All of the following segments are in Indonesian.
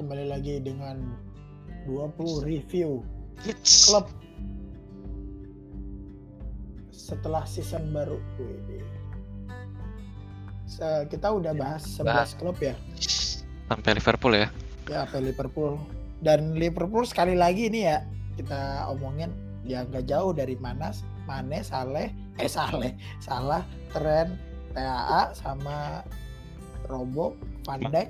kembali lagi dengan 20 review klub setelah season baru. Kita udah bahas 11 klub ya. Sampai Liverpool ya. Ya, sampai Liverpool. Dan Liverpool sekali lagi ini ya kita omongin ya nggak jauh dari mana Mane, Saleh, eh Saleh, salah, Tren, TAA sama Robo, Van Dijk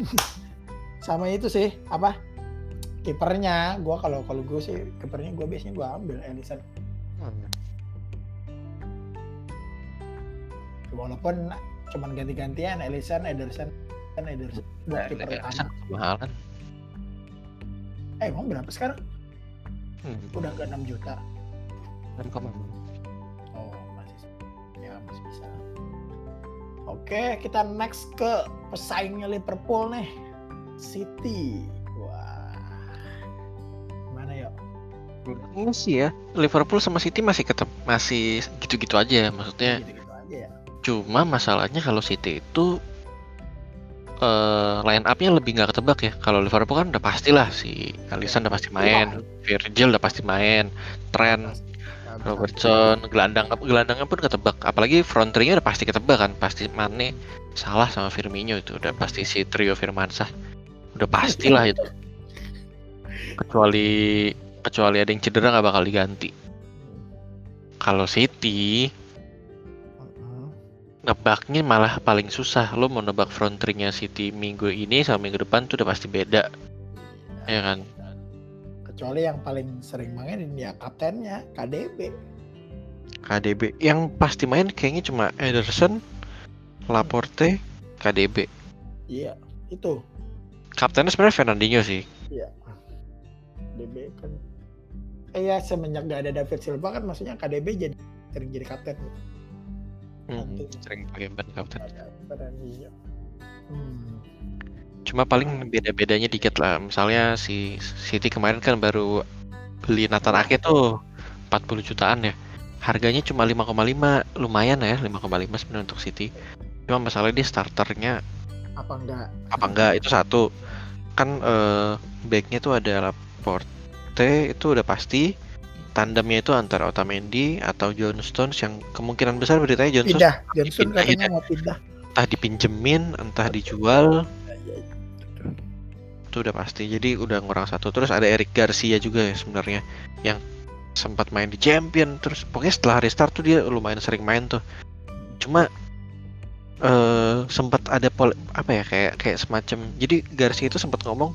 sama itu sih apa kipernya. Gua kalau kalau gue sih kipernya gue biasanya gue ambil Ellison walaupun cuman ganti-gantian Ellison Ederson kan Ederson buat kiper Kemahalan. eh emang berapa sekarang? Hmm. udah ke 6 juta. 6,6. oh masih ya masih bisa oke kita next ke pesaingnya Liverpool nih. City. Wah. Gimana ya? Ini sih ya, Liverpool sama City masih ketep, masih gitu-gitu aja maksudnya. gitu-gitu aja ya. Cuma masalahnya kalau City itu eh line up-nya lebih nggak ketebak ya. Kalau Liverpool kan udah pastilah si Alisson udah pasti main, Virgil udah pasti main, Trent, Robertson, gelandang gelandangnya pun ketebak. Apalagi front three-nya udah pasti ketebak kan, pasti Mane, Salah sama Firmino itu udah pasti si trio Firmansyah. Udah pastilah itu. Kecuali kecuali ada yang cedera nggak bakal diganti. Kalau City nebaknya malah paling susah. Lo mau nebak front three-nya City minggu ini sama minggu depan tuh udah pasti beda, ya kan? Kecuali yang paling sering mainin ya kaptennya KDB KDB yang pasti main kayaknya cuma Ederson, Laporte, KDB. iya itu Kaptennya sebenarnya Fernandinho sih. KDB kan eh ya semenjak gak ada David Silva kan maksudnya KDB jadi sering jadi kapten Hmm, sering pakai ban kapten. Fernandinho hmm. Cuma paling beda-bedanya dikit lah. Misalnya si City kemarin kan baru beli Nathan Ake tuh 40 jutaan ya. Harganya cuma 5,5, lumayan ya 5,5 sebenarnya untuk City. Cuma masalahnya dia starternya apa enggak apa enggak itu satu. Kan eh, backnya tuh ada Laporte itu udah pasti. Tandemnya itu antara Otamendi atau John Stones yang kemungkinan besar beritanya John Stones pindah Johnson pindah, katanya mau pindah entah dipinjemin, entah dijual, Ya, ya, itu udah pasti. Jadi udah ngurang satu. Terus ada Eric Garcia juga ya sebenarnya yang sempat main di Champion. Terus pokoknya setelah restart tuh dia lumayan sering main tuh. Cuma eh sempat ada pol apa ya kayak kayak semacam jadi Garcia itu sempat ngomong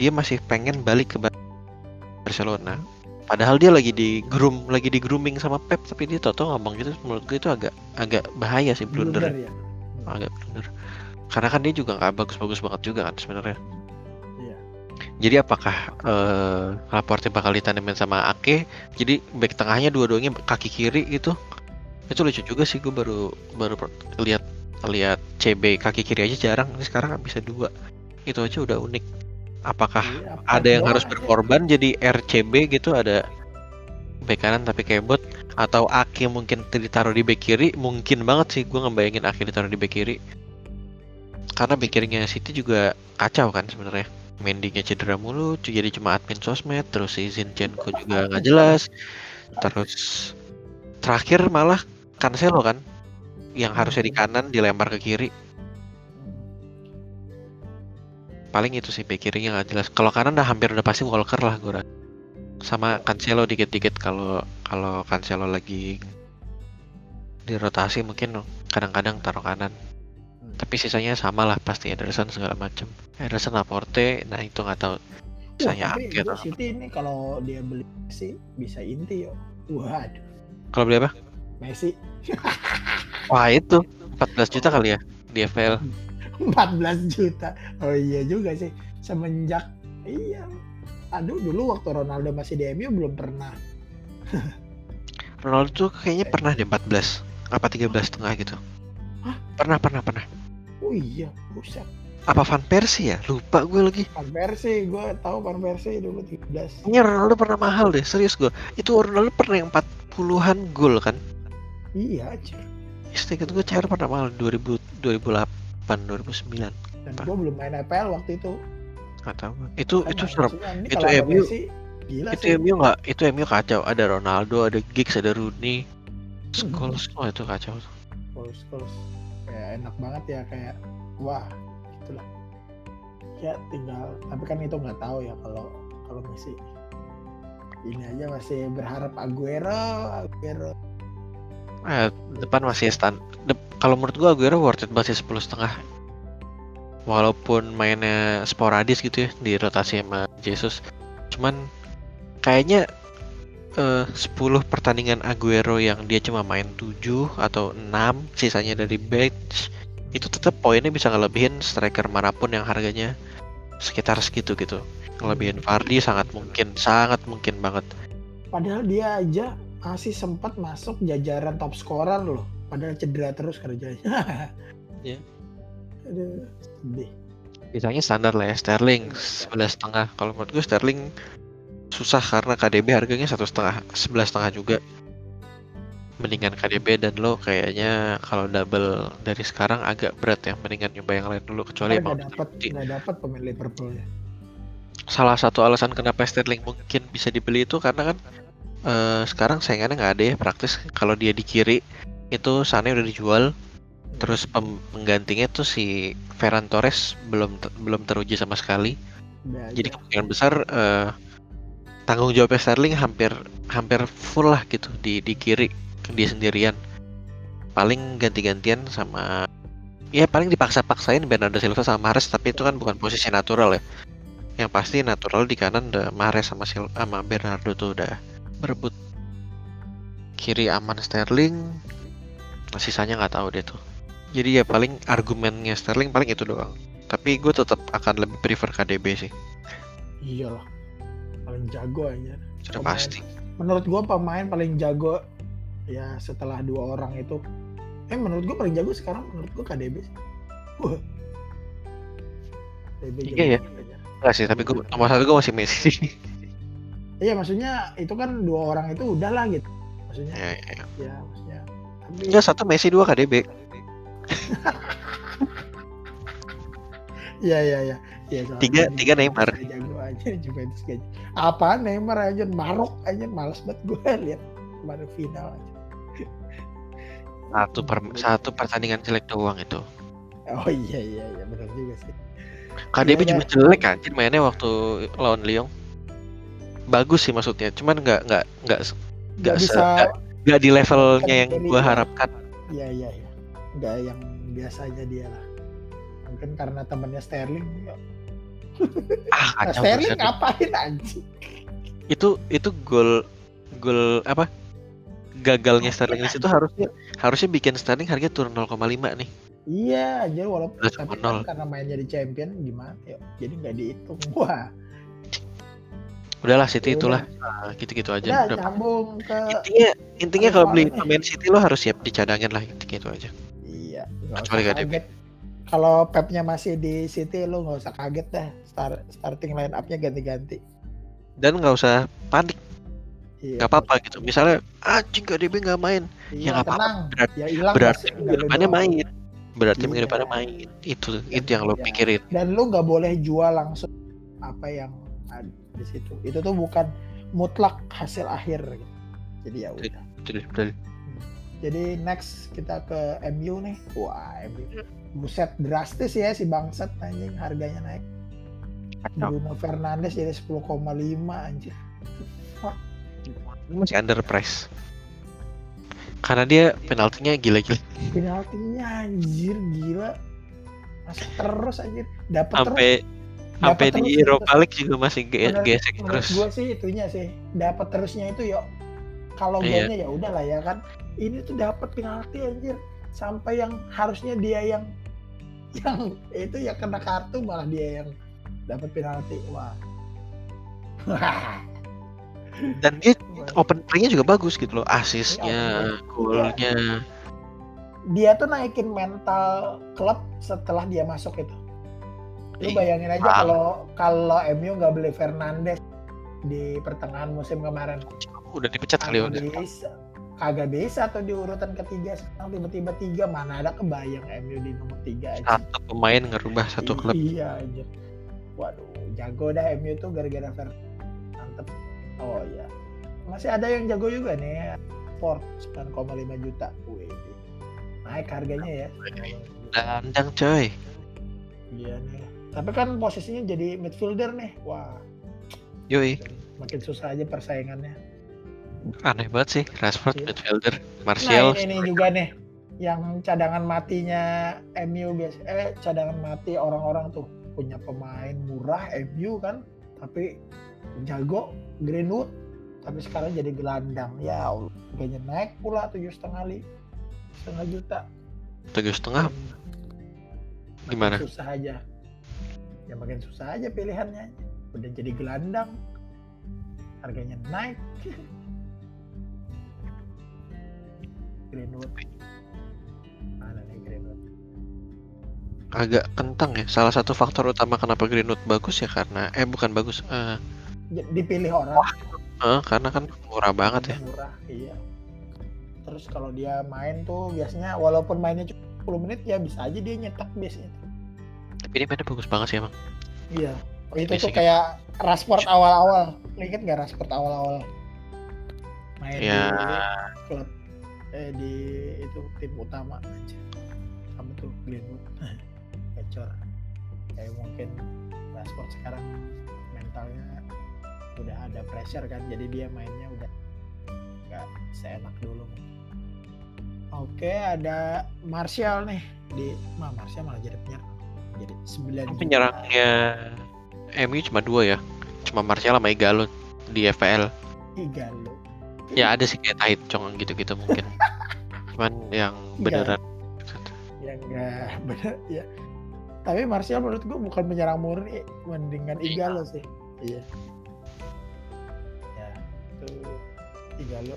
dia masih pengen balik ke Bar- Barcelona. Padahal dia lagi di groom lagi di grooming sama Pep tapi dia tau ngomong gitu menurut gue itu agak agak bahaya sih blunder. Blunder ya. Agak blunder. Karena kan dia juga nggak bagus-bagus banget juga kan sebenarnya. Jadi apakah eh Laporte bakal ditandemin sama Ake jadi back tengahnya dua-duanya kaki kiri gitu? Itu lucu juga sih gue baru baru lihat lihat CB kaki kiri aja jarang. Ini sekarang bisa dua. Itu aja udah unik. Apakah Iya, ada yang harus aja. berkorban jadi RCB gitu? Ada back kanan tapi kebot? Atau Ake mungkin ditaruh di back kiri? Mungkin banget sih gue ngebayangin Ake ditaruh di back kiri. Karena back kirinya City juga kacau kan sebenarnya Mendy-nya cedera mulu jadi cuma admin sosmed terus si Zinchenko juga nggak jelas. Terus terakhir malah Cancelo kan yang harusnya di kanan dilempar ke kiri. Paling itu sih back kirinya nggak jelas. Kalau kanan udah hampir udah pasti Walker lah gue sama Cancelo dikit-dikit kalau kalau Cancelo lagi dirotasi mungkin kadang-kadang taruh kanan tapi sisanya sama lah pasti Ederson segala macam Ederson Laporte nah itu nggak tahu Wah, saya tapi City ini kalau dia beli Messi bisa inti yo. Waduh, kalau beli apa Messi wah itu 14 juta kali ya di FPL 14 juta. Oh iya juga sih. Semenjak iya. Aduh, dulu waktu Ronaldo masih di MU belum pernah. Ronaldo tuh kayaknya pernah deh 14 apa 13 setengah gitu Hah? pernah pernah pernah Oh iya, buset. apa Van Persie ya lupa gue lagi Van Persie, gue tahu Van Persie dulu 13. Kayaknya Ronaldo pernah mahal deh, serius gue. Itu Ronaldo pernah yang 40-an gol kan? Iya, aja. Setakat gue cair pernah mahal 2000 2008 2009. dan gue belum main EPL waktu itu Nggak tahu. Itu Makanya itu serem. ini Itu MU gila Itu sih MU nggak? Itu MU kacau. Ada Ronaldo, ada Giggs, ada Rooney. Scholes, wah itu kacau. tuh. Spurs kayak enak banget ya kayak wah gitulah ya tinggal tapi kan itu nggak tahu ya kalau kalau Messi ini aja masih berharap Aguero Aguero Eh, depan masih stand. dep- kalau menurut gua Aguero worth it banget sih sepuluh setengah. Walaupun mainnya sporadis gitu ya di rotasi sama Jesus. Cuman kayaknya eh 10 pertandingan Aguero yang dia cuma main 7 atau 6 sisanya dari bench itu tetap poinnya bisa ngelebihin striker mana pun yang harganya sekitar segitu gitu. Ngelebihin Vardy sangat mungkin, sangat mungkin banget. padahal dia aja masih sempat masuk jajaran top scorer loh padahal cedera terus kerjanya Iya. Aduh, sedih Sisanya standar lah ya Sterling sebelas setengah. Kalau menurut gue Sterling susah karena KDB harganya satu setengah, sebelas setengah juga. Mendingan KDB dan lo kayaknya kalau double dari sekarang agak berat ya. Mendingan nyoba yang lain dulu kecuali emang dapat nggak dapat pemain Liverpool ya Salah satu alasan kenapa Sterling mungkin bisa dibeli itu karena kan eh, sekarang saingannya nggak ada ya praktis. Kalau dia di kiri itu Sane udah dijual. Terus penggantinya tuh si Ferran Torres belum belum teruji sama sekali. Jadi kemungkinan besar eh, tanggung jawabnya Sterling hampir hampir full lah gitu di di kiri dia sendirian. Paling ganti-gantian sama ya paling dipaksa-paksain Bernardo Silva sama Mahrez tapi itu kan bukan posisi natural ya. Yang pasti natural di kanan udah Mahrez sama Sil sama Bernardo tuh udah berebut. Kiri aman Sterling sisanya nggak tahu deh tuh. Jadi ya paling argumennya Sterling paling itu doang. Tapi gue tetap akan lebih prefer KDB sih. Iyalah paling jago aja sudah Pemain. pasti menurut gua pemain paling jago ya setelah dua orang itu eh menurut gua paling jago sekarang menurut gua KDB sih. Iya ya. Enggak sih, tapi gue nomor satu gue masih Messi. iya maksudnya itu kan dua orang itu udah lah gitu maksudnya ya, ya, ya. ya maksudnya tapi Enggak, satu Messi, dua KDB. iya iya iya Iya, soalnya Tiga- tiga Neymar. gak jago aja Juventus gak jago. Apaan Neymar aja Marok aja males banget gue lihat kemarin final aja. Satu per satu pertandingan jelek doang itu. Oh iya iya iya benar juga sih. KDB Iya, juga jelek anjir mainnya waktu lawan Lyon. Bagus sih maksudnya, cuman nggak nggak nggak Gak nggak bisa nggak- nggak di levelnya yang Kategori gue ya. harapkan. Iya iya iya. Enggak yang biasanya dia lah. Mungkin karena temannya Sterling. Ah Nah, kacau Sterling Sterling. ngapain anjing? Itu itu gol gol apa? Gagalnya Sterling di situ harusnya harusnya bikin Sterling harga turun 0,5 nih. Iya, aja walaupun Udah tapi kan karena mainnya di champion gimana ya. Jadi nggak dihitung. Wah, Udahlah City Ya itulah Nah, gitu-gitu aja. udah Udah. nyambung ke Intinya intinya kalau beli pemain City lo harus siap dicadangin lah intinya itu aja. Iya, Kecuali usah KDB. Kalau Pepnya masih di City, lu nggak usah kaget dah. Start, starting line up-nya ganti-ganti. Dan nggak usah panik, Iya, apa-apa gitu. Misalnya anjing KDB nggak main, Iya, nggak apa-apa. Berat- ya hilang berarti minggu depannya main. Berarti minggu Iya. depannya main. Itu Dan- itu yang lo iya. pikirin. Dan lu nggak boleh jual langsung apa yang ada di situ. Itu tuh bukan mutlak hasil akhir. Gitu. Jadi ya udah. Deh, udah. Jadi next kita ke MU nih. Wah, MU. Buset drastis ya si bangsat anjing harganya naik. Bruno Fernandes jadi 10,5 anjir. Ini masih under price. Karena dia penaltinya gila-gila. Penaltinya anjir gila. Masuk terus anjir. Dapat terus. Sampai sampai di terus, Europa League juga masih ge- gesek terus. gue sih itunya sih. Dapat terusnya itu yuk. Kalau Iya. golnya ya udahlah ya kan. Ini tuh dapat penalti anjir. Sampai yang harusnya dia yang yang itu ya kena kartu malah dia yang dapat penalti. Wah. Dan dia open play-nya juga bagus gitu loh. Iya, Asisnya, golnya. dia tuh naikin mental klub setelah dia masuk itu. Lu Iya. bayangin aja kalau kalau MU nggak beli Fernandes di pertengahan musim kemarin. Udah dipecat kali udah. Kagak bisa tuh di urutan ketiga sekarang tiba-tiba tiga mana ada kebayang MU di nomor tiga aja. Satu pemain ngerubah satu klub. Iya aja. Waduh, jago dah MU tuh gara-gara Fer mantep. Oh iya. Masih ada yang jago juga nih. Sport 9,5 juta. Wih. Naik harganya ya. Dandang coy. Iya nih. Tapi kan posisinya jadi midfielder nih. Wah, Yoi. makin susah aja persaingannya. Aneh banget sih. Rashford Iya. midfielder. Nah Martial. ini, ini juga nih yang cadangan matinya MU biasa eh cadangan mati orang-orang tuh punya pemain murah MU kan tapi jago Greenwood tapi sekarang jadi gelandang ya Allah harganya naik pula tujuh setengah li setengah juta Tujuh setengah. Makin Gimana? susah aja ya makin susah aja pilihannya udah jadi gelandang harganya naik Greenwood mana nih Greenwood Agak kentang ya. Salah satu faktor utama kenapa Greenwood bagus ya karena eh bukan bagus. Eh, J- dipilih orang eh, karena kan murah banget ya. murah iya terus kalau dia main tuh biasanya walaupun mainnya cuma 10 menit ya bisa aja dia nyetak biasanya Tapi dia mainnya bagus banget sih emang. iya oh, itu tuh kayak Rashford awal-awal inget gak Rashford awal-awal main Ya. di klub eh di itu tim utama aja sama tuh Greenwood kecor kayak mungkin Rashford sekarang mentalnya udah ada pressure kan jadi dia mainnya udah nggak seenak dulu oke ada Martial nih di mah Martial malah jadi penyerang jadi 9 juta. Penyerangnya MU cuma dua ya. Cuma Martial sama Igalo di FPL. tiga lo Ya ada sih kayak Tahit Chong gitu-gitu mungkin. Cuman yang beneran. Yang enggak. Bener ya. Tapi Martial menurut gua bukan penyerang murni mendingan Iya. Igalo sih. Iya. Ya itu Igalo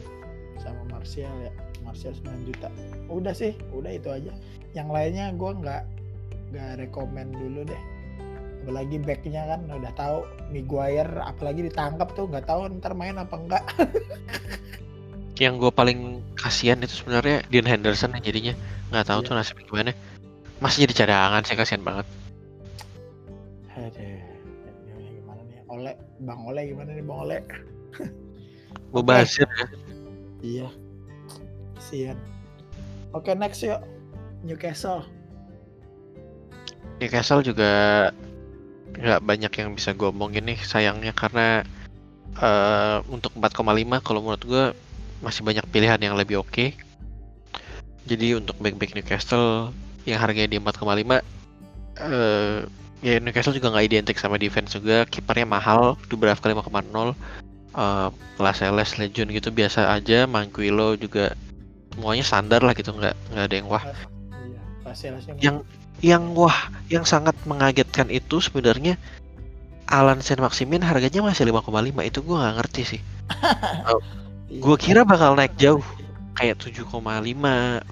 sama Martial ya. Martial 9 juta. Udah sih udah itu aja. Yang lainnya gua nggak nggak rekomen dulu deh apalagi backnya kan udah tahu Miguire apalagi ditangkap tuh nggak tahu ntar main apa enggak yang gue paling kasihan itu sebenarnya Dean Henderson yang jadinya nggak tahu Iya. tuh nasibnya gimana. Masih jadi cadangan sih kasihan banget. Aduh, gimana nih Oleh Bang Oleh gimana nih Bang Oleh bahas ya. Iya. Kasian. Oke, next yuk. Newcastle. Newcastle juga nggak banyak yang bisa gue omongin nih sayangnya karena eh, untuk 4,5 kalau menurut gue masih banyak pilihan yang lebih oke. Jadi untuk back-back Newcastle yang harganya di 4,5 eh ya Newcastle juga nggak identik sama defense juga kipernya mahal Dubravka 5,0 eh Lascelles Legion gitu biasa aja Manquillo juga semuanya standar lah gitu nggak nggak ada yang wah Iya. Yang- yang wah yang sangat mengagetkan itu sebenarnya Alan Saint Maximin harganya masih 5,5 itu gua nggak ngerti sih Iya. gua kira bakal naik jauh. kayak 7,5 6,5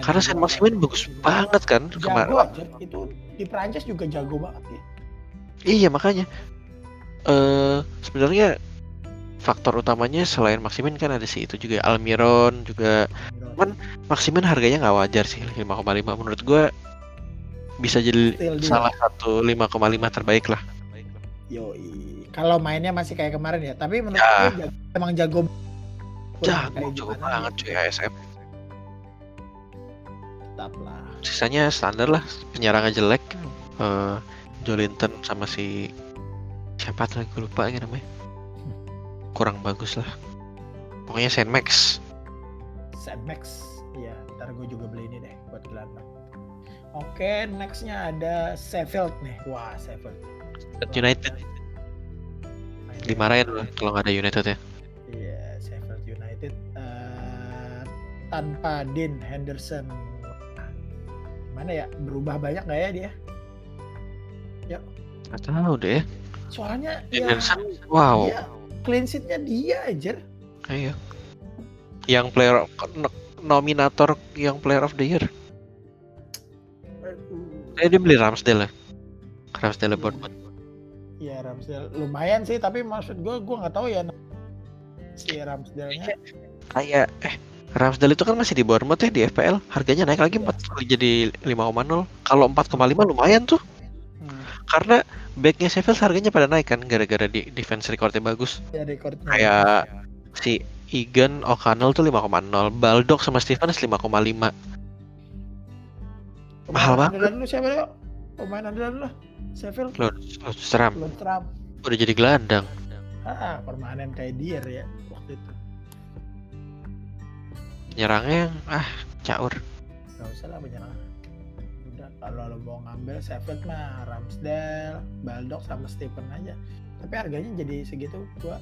karena Saint Maximin bagus banget kan Jago kemarin. Itu di Prancis juga jago banget ya. iya makanya eh sebenarnya faktor utamanya selain Maximin kan ada sih itu juga Almiron juga Maximin harganya nggak wajar sih 5,5 menurut gua bisa jadi Still dia. salah satu 5,5 terbaik lah Yoi. Kalau mainnya masih kayak kemarin ya, tapi menurut Ya. gue jago- emang jago. jago jago banget cuy ASM Tetap lah. sisanya standar lah penyerangnya jelek eh Jolinton sama si siapa tuh gue lupa lagi namanya kurang bagus lah pokoknya Saint Max Saint Max. Ntar gue juga beli ini deh buat gelandang. Oke, nextnya ada Sheffield nih. Wah, Sheffield. United dimarahin loh kalau nggak ada United ya Iya, Sheffield United eh, tanpa Dean Henderson. Gimana ya? Berubah banyak nggak ya dia? nggak tahu deh Soalnya Dean ya, Henderson wow dia clean sheet-nya dia aja. iya yang player nominator yang player of the year. Eh dia beli Ramsdale ya. Ramsdale buat buat Iya Ramsdale. Lumayan sih tapi maksud gue gue nggak tahu ya si Ramsdale-nya. kayak eh Ramsdale itu kan masih di Bournemouth ya di FPL harganya naik lagi Iya. 4 kali jadi 5,0 kalau 4,5 lumayan tuh. Hmm. karena backnya Sheffield harganya pada naik kan gara-gara di defense recordnya bagus. Ya recordnya. kayak si Egan O'Connell tuh 5,0 Baldock sama Stevens 5,5 Pemain mahal banget. Andalan lu siapa yuk? Pemain andalan lu? Sheffield, Lundstram Lundstram. udah jadi gelandang Ah, permanen kayak Dier ya waktu itu. nyerangnya yang ah caur Gak usah lah penyerang. Udah kalau lo mau ngambil Sheffield mah Ramsdale, Baldock sama Stephen aja. Tapi harganya jadi segitu gua.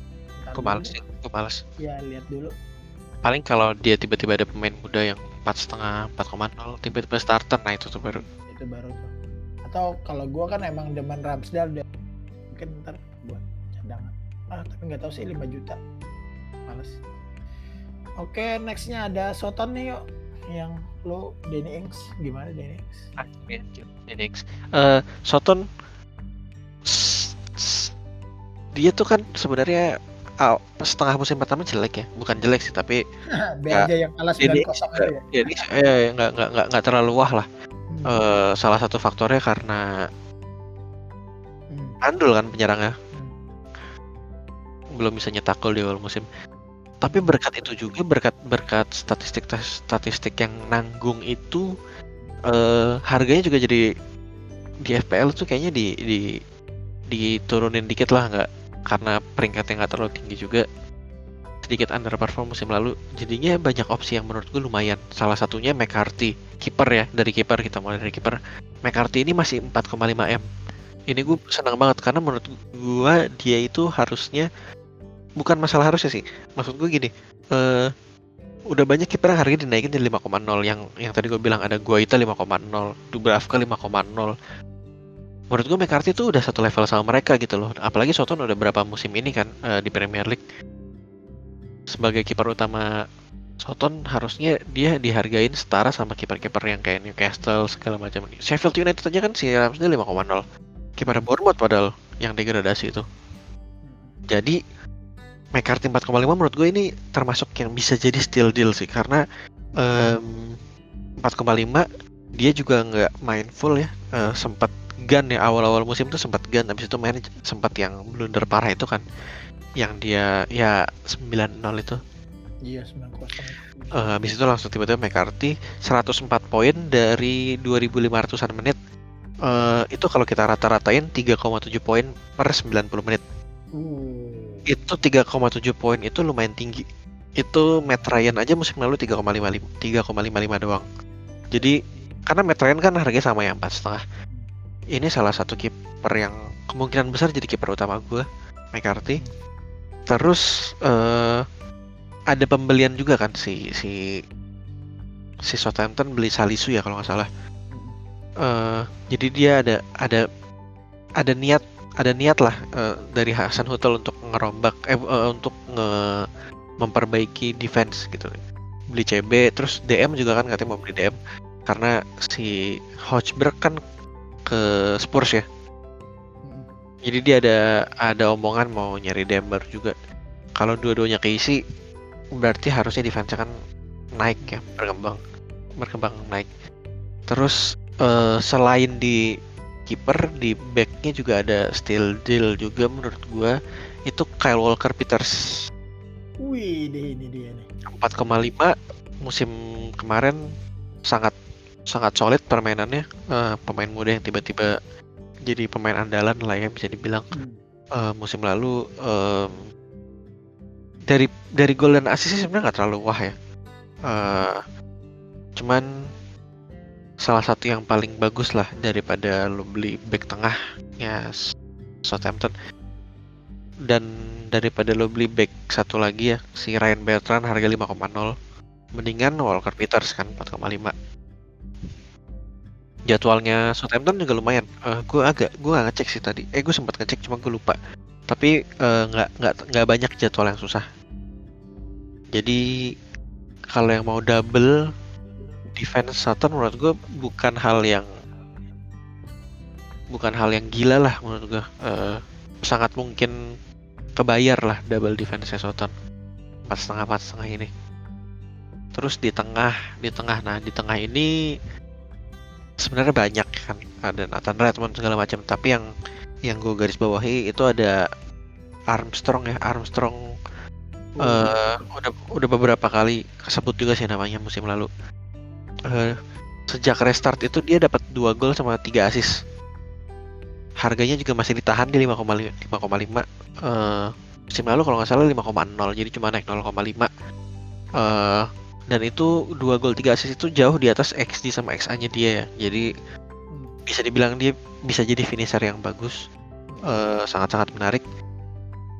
aku males sih aku males Ya lihat dulu. paling kalau dia tiba-tiba ada pemain muda yang empat setengah 4,0 tiba-tiba starter nah itu tuh baru Itu baru tuh. Atau kalau gua kan emang demen Ramsdale dia mungkin ntar buat cadangan. Ah, tapi nggak tahu sih 5 juta. Males. Oke, nextnya ada Soton nih yuk. Yang lo Danny Ings gimana Danny Ings? Ah, Phoenix. Eh, Soton s- s- dia tuh kan sebenarnya aw- setengah musim pertama jelek ya, bukan jelek sih tapi B Ya, aja yang kalah 9 Danny kosong juga- itu ya. ya ini eh, nggak nggak nggak nggak terlalu wah lah. Hmm. Eh, salah satu faktornya karena Hmm. andul kan penyerangnya Hmm. belum bisa nyetak gol di awal musim. Tapi berkat itu juga berkat berkat statistik statistik yang nanggung itu eh harganya juga jadi di FPL tuh kayaknya di di diturunin dikit lah nggak karena peringkatnya nggak terlalu tinggi juga sedikit underperform musim lalu. Jadinya banyak opsi yang menurut gue lumayan. Salah satunya McCarthy kiper ya dari kiper kita mulai dari kiper. McCarthy ini masih 4,5 m. Ini gue senang banget karena menurut gue dia itu harusnya bukan masalah harusnya sih. Maksud gue gini eh udah banyak kiper harganya dinaikin jadi 5,0 yang yang tadi gue bilang ada Guaita 5,0 Dubravka 5,0 menurut gue McCarthy tuh udah satu level sama mereka gitu loh. Apalagi Soton udah berapa musim ini kan eh, di Premier League. Sebagai kiper utama Soton harusnya dia dihargain setara sama kiper-kiper yang kayak Newcastle segala macam. Sheffield United aja kan si Ramsdale 5,0 kiper Bournemouth padahal yang degradasi itu. Jadi McCarthy 4,5 menurut gue ini termasuk yang bisa jadi steal deal sih. Karena em, 4,5 dia juga nggak main full ya. Eh, sempat gun ya awal-awal musim tuh sempat gun habis itu main sempat yang blunder parah itu kan. Yang dia ya 9-0 itu. Iya 9 kosong. Eh, habis itu langsung tiba-tiba McCarthy 104 poin dari 2500-an menit. Eh, itu kalau kita rata-ratain 3,7 poin per 90 menit. Uh. itu 3,7 poin itu lumayan tinggi. Itu Matt Ryan aja musim lalu 3,55 3,55 doang. Jadi karena Matt Ryan kan harganya sama ya empat setengah ini salah satu kiper yang kemungkinan besar jadi kiper utama gue McCarthy. Terus eh ada pembelian juga kan si si si Southampton beli Salisu ya kalau nggak salah. Eh jadi dia ada ada ada niat ada niat lah eh, dari Hasan Hutel untuk ngerombak eh, eh, untuk nge memperbaiki defense gitu. Beli CB terus DM juga kan katanya mau beli DM karena si Hotchberg kan ke Spurs ya. Hmm. jadi dia ada ada omongan mau nyari baru juga. Kalau dua-duanya keisi berarti harusnya defense kan naik ya berkembang berkembang naik. Terus eh, selain di kiper di backnya juga ada steal deal juga menurut gua. Itu Kyle Walker Peters. Wih, deh ini dia nih. 4,5 musim kemarin sangat sangat solid permainannya. Eh, pemain muda yang tiba-tiba jadi pemain andalan lah ya bisa dibilang. Hmm. Eh, musim lalu em, dari dari gol dan assist sih sebenarnya nggak terlalu wah ya. Eh, cuman salah satu yang paling bagus lah daripada lo beli back tengah ya S- Southampton. Dan daripada lo beli back satu lagi ya si Ryan Bertrand harga 5,0 mendingan Walker Peters kan 4,5 jadwalnya Southampton juga lumayan. Eh gue agak gue nggak ngecek sih tadi. Eh gue sempat ngecek cuma gue lupa. Tapi eh, nggak nggak nggak banyak jadwal yang susah. Jadi kalau yang mau double defense Sutton menurut gue bukan hal yang bukan hal yang gila lah menurut gue Eh, sangat mungkin kebayar lah double defense Sutton empat setengah empat setengah ini terus di tengah di tengah nah di tengah ini sebenarnya banyak kan ada Nathan Redmond segala macam. Tapi yang yang gue garis bawahi itu ada Armstrong ya Armstrong uh, udah udah beberapa kali kesebut juga sih namanya musim lalu. Uh, sejak restart itu dia dapat dua gol sama tiga assist. Harganya juga masih ditahan di 5,5 5,5 uh, musim lalu kalau nggak salah 5,0 jadi cuma naik 0,5 uh, dan itu dua gol tiga assist itu jauh di atas XG sama XA nya dia ya. Jadi hmm. bisa dibilang dia bisa jadi finisher yang bagus. Sangat sangat-sangat menarik.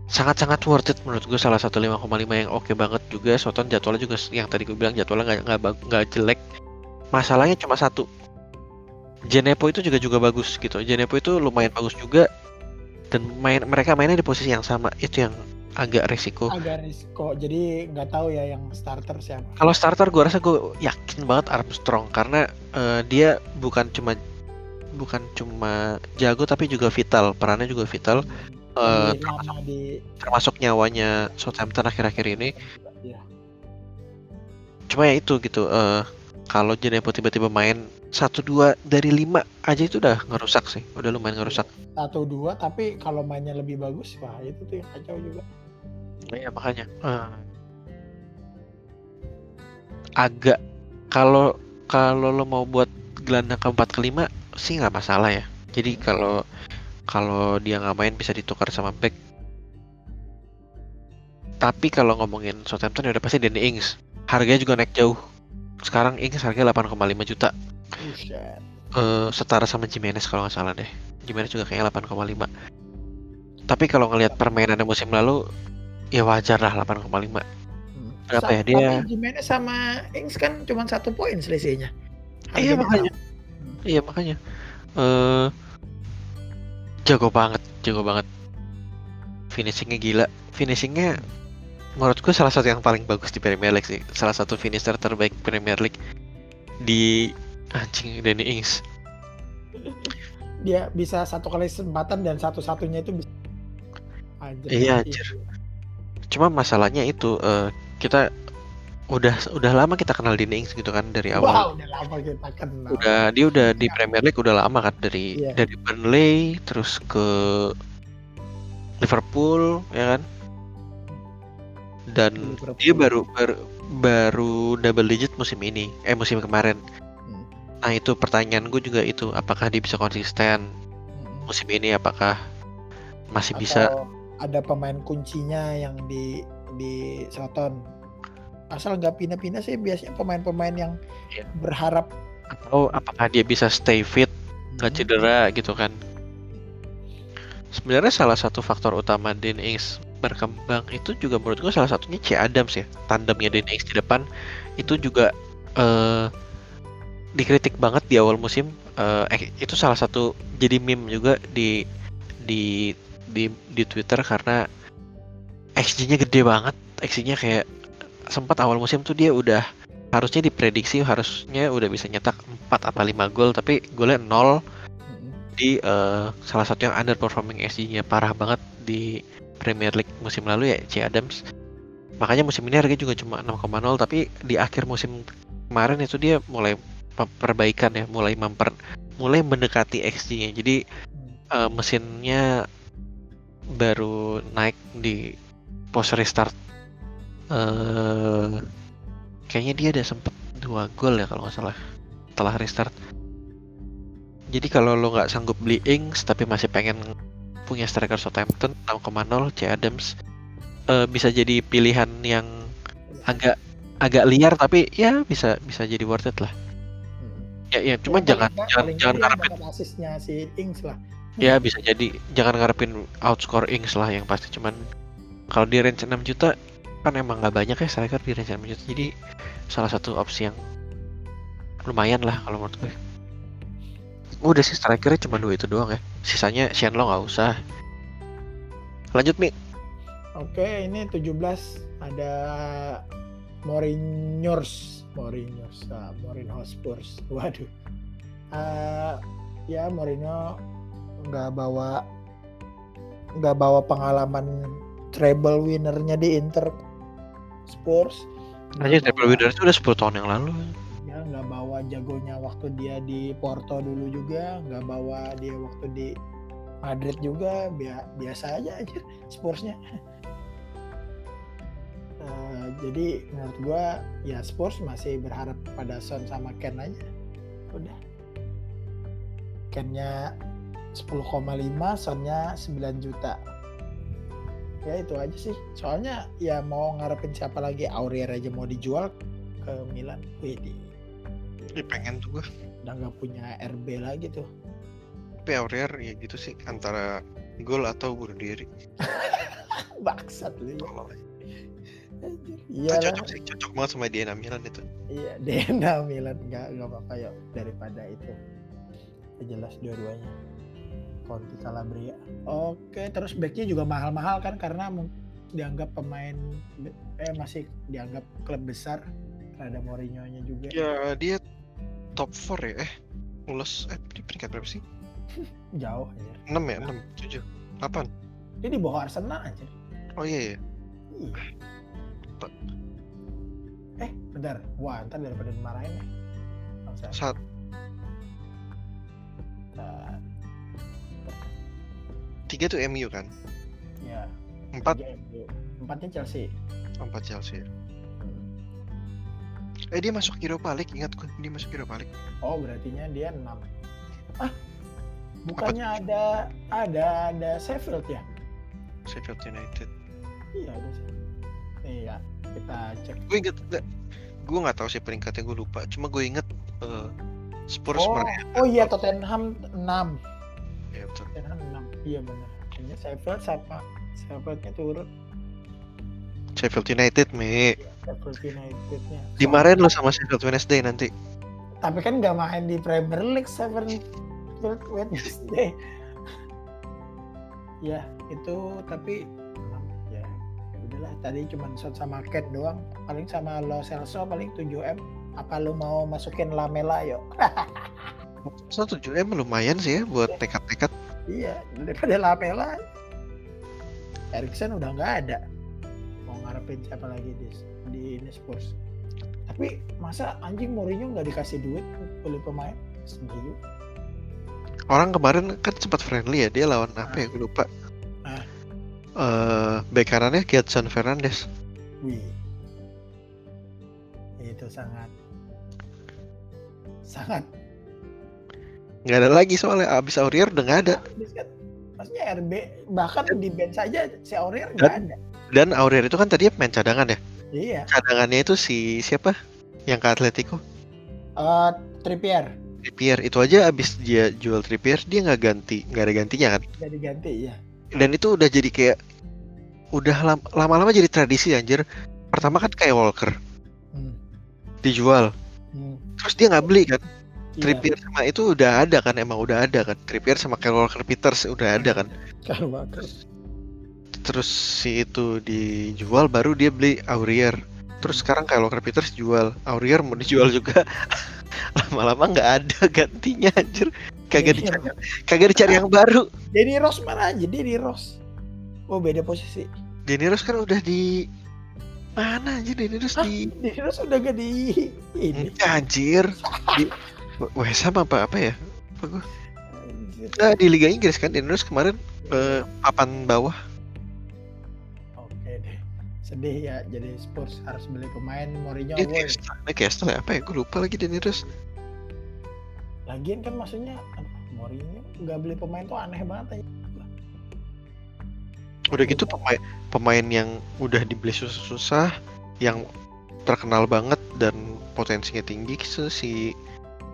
Sangat-sangat worth it menurut gue salah satu 5,5 yang oke okay banget juga. Soton jadwalnya juga yang tadi gue bilang jadwalnya nggak nggak jelek. Masalahnya cuma satu. Genepo itu juga juga bagus gitu. Genepo itu lumayan bagus juga. Dan main mereka mainnya di posisi yang sama. Itu yang agak risiko. Agak risiko. Jadi nggak tahu ya yang starter siapa. Kalau starter gue rasa gue yakin banget Armstrong karena uh, dia bukan cuma bukan cuma jago tapi juga vital. Perannya juga vital. Uh, termasuk, di... termasuk nyawanya Southampton akhir-akhir ini. Ya. Cuma ya itu gitu. Uh, kalau Jenepo tiba-tiba main satu dua dari lima aja itu udah ngerusak sih, udah lumayan ngerusak. Satu dua tapi kalau mainnya lebih bagus, wah itu tuh yang kacau juga. Iya makanya uh, agak kalau kalau lo mau buat gelandang keempat kelima sih nggak masalah ya. Jadi kalau kalau dia nggak main bisa ditukar sama back. Tapi kalau ngomongin Southampton ya udah pasti Danny Ings. Harganya juga naik jauh. Sekarang Ings harganya 8,5 juta. Uh, setara sama Jimenez kalau nggak salah deh. Jimenez juga kayaknya 8,5. Tapi kalau ngelihat permainannya musim lalu, ya wajar lah 8,5 hmm. berapa ya dia? Jimenez sama Ings kan cuma satu poin selisihnya. Iya makanya. iya makanya. Uh, jago banget jago banget. Finishingnya gila. Finishingnya menurutku salah satu yang paling bagus di Premier League sih salah satu finisher terbaik Premier League di anjing Danny Ings dia bisa satu kali kesempatan dan satu-satunya itu bisa Anjir, iya anjir cuma masalahnya itu uh, kita udah udah lama kita kenal Dini Ings gitu kan dari awal. Wow, udah lama kita kenal. Udah dia udah di. Premier League udah lama kan dari yeah. dari Burnley terus ke Liverpool ya kan. Dan Liverpool. dia baru baru baru double digit musim ini, eh musim kemarin. Hmm. Nah itu pertanyaan gue juga itu, apakah dia bisa konsisten hmm. musim ini? Apakah masih Atau... bisa ada pemain kuncinya yang di di Soton asal nggak pindah-pindah sih biasanya pemain-pemain yang yeah. berharap atau apakah dia bisa stay fit nggak hmm. cedera gitu kan sebenarnya salah satu faktor utama Dean Ings berkembang itu juga menurut gue salah satunya C. Adams ya. Tandemnya Ings di depan itu juga uh, dikritik banget di awal musim. Uh, eh, itu salah satu jadi meme juga di di di di Twitter karena XG-nya gede banget. XG-nya kayak sempat awal musim tuh dia udah harusnya diprediksi harusnya udah bisa nyetak 4 apa 5 gol tapi golnya 0 di uh, salah satu yang underperforming XG-nya parah banget di Premier League musim lalu ya C Adams. Makanya musim ini harganya juga cuma 6,0 tapi di akhir musim kemarin itu dia mulai perbaikan ya, mulai memper mulai mendekati XG-nya. Jadi uh, mesinnya baru naik di post restart uh, kayaknya dia ada sempet dua gol ya kalau nggak salah setelah restart jadi kalau lo nggak sanggup beli Ings tapi masih pengen punya striker Southampton 6,0 C. Adams. Uh, bisa jadi pilihan yang agak agak liar tapi ya bisa bisa jadi worth it lah. Hmm. ya ya cuma ya, jangan jangan jangan harapin asisnya si Ings lah. Ya bisa jadi. Jangan ngarepin outscore Ings lah yang pasti cuman kalau di range 6 juta kan emang nggak banyak ya striker di range 6 juta. Jadi salah satu opsi yang lumayan lah kalau menurut gue udah sih strikernya cuma dua itu doang ya. Sisanya lo nggak usah. Lanjut Mi. Oke ini 17 ada Mourinho's. Mourinho's ah, Mourinho Spurs waduh. Uh, ya Mourinho nggak bawa nggak bawa pengalaman treble winnernya di Inter Spurs. Aja bawa- Winters itu udah 10 tahun yang lalu. ya nggak bawa jagonya waktu dia di Porto dulu juga nggak bawa dia waktu di Madrid juga bia- biasa aja aja Spursnya. Eh, jadi menurut gua ya Spurs masih berharap pada Son sama Ken aja. Udah. Kennya 10,5 Sonnya 9 juta. Ya itu aja sih. Soalnya ya mau ngarepin siapa lagi? Aurier aja mau dijual ke Milan. Wih Ih, pengen tuh gue. udah nggak punya RB lagi tuh. Tapi Aurier ya gitu sih antara gol atau bunuh diri. baksat lu. Ya. Itu iya. cocok sih, cocok banget sama Diana Milan itu. iya Dena Milan. Nggak nggak apa-apa ya daripada itu. Jelas dua-duanya. Conti Calabria. Oke terus backnya juga mahal-mahal kan karena dianggap pemain eh masih dianggap klub besar. Ada Mourinho nya juga. Ya dia top 4 ya eh lulus eh di peringkat berapa sih? jauh aja 6 ya 6 7 8 dia di bawah Arsenal aja oh iya ya Iya. Eh, bentar. Wah, ntar daripada dimarahin ya. Saat tiga tuh MU kan Ya, empat. Empatnya Chelsea. empat Chelsea Hmm. Eh dia masuk Europa League ingat gue dia masuk Europa League Oh, berartinya dia 6. Ah, bukannya ada ada ada Sheffield ya? Sheffield United Iya, ada Sheffield. Iya, kita cek. gue inget enggak gue nggak tahu sih peringkatnya gue lupa cuma gue inget eh, Spurs Oh, mereka oh iya Tottenham 6. ya betul Tottenham 6. Iya benar. Ini Sheffield sama Sheffieldnya turun. Sheffield United me Sheffield United-nya. dimarahin lo sama Sheffield Wednesday nanti. Tapi kan nggak main di Premier League Seven Wednesday. Ya itu tapi ya ya udahlah. Tadi cuma shot sama Cat doang. Paling sama Lo Celso paling 7 m. Apa lu mau masukin Lamela yuk so 7 M lumayan sih ya buat nekat-nekat iya daripada Lamela. Erikson udah nggak ada mau ngarepin siapa lagi di di ini Spurs tapi masa anjing Mourinho nggak dikasih duit beli pemain juga. orang kemarin kan sempat friendly ya dia lawan apa ya gue lupa Ah. eh bek kanannya Gedson Fernandes Wih. Itu sangat sangat nggak ada lagi soalnya abis Aurier udah nggak ada kan. Maksudnya RB bahkan di bench saja si Aurier nggak ada. Dan Aurier itu kan tadi pemain cadangan ya? Iya. cadangannya itu si siapa? Yang ke Atletico? Eh Trippier. Trippier. Itu aja abis dia jual Trippier dia nggak ganti nggak ada gantinya kan? Jadi ganti ya. dan itu udah jadi kayak udah lam- lama-lama jadi tradisi anjir. Pertama kan kayak Walker. Hmm. dijual. Hmm. terus dia nggak beli kan? Iya. Trippier sama itu udah ada kan? Emang udah ada kan? Trippier sama Kyle Walker Peters udah ada kan? Kalau bagus. Terus si itu dijual baru dia beli Aurier terus sekarang Walker Peters jual Aurier mau dijual juga lama-lama nggak ada gantinya anjir kagak Iya. dicari kagak dicari yang baru Denny Rose mana aja Denny Rose. Oh beda posisi. Denny Rose kan udah di mana anjir Denny Hah? di Denny Rose udah gak di ini. Anjir di West Ham apa apa ya Anjir. nah, di Liga Inggris kan Denny Rose kemarin eh, papan bawah. Sedih ya jadi Spurs harus beli pemain Mourinho. dia woi. Castle nah, Castle ya apa ya gue lupa lagi Denny Rose Lagian kan maksudnya Mourinho nggak beli pemain tuh aneh banget aja. udah gitu pemain pemain yang udah dibeli susah-susah yang terkenal banget dan potensinya tinggi si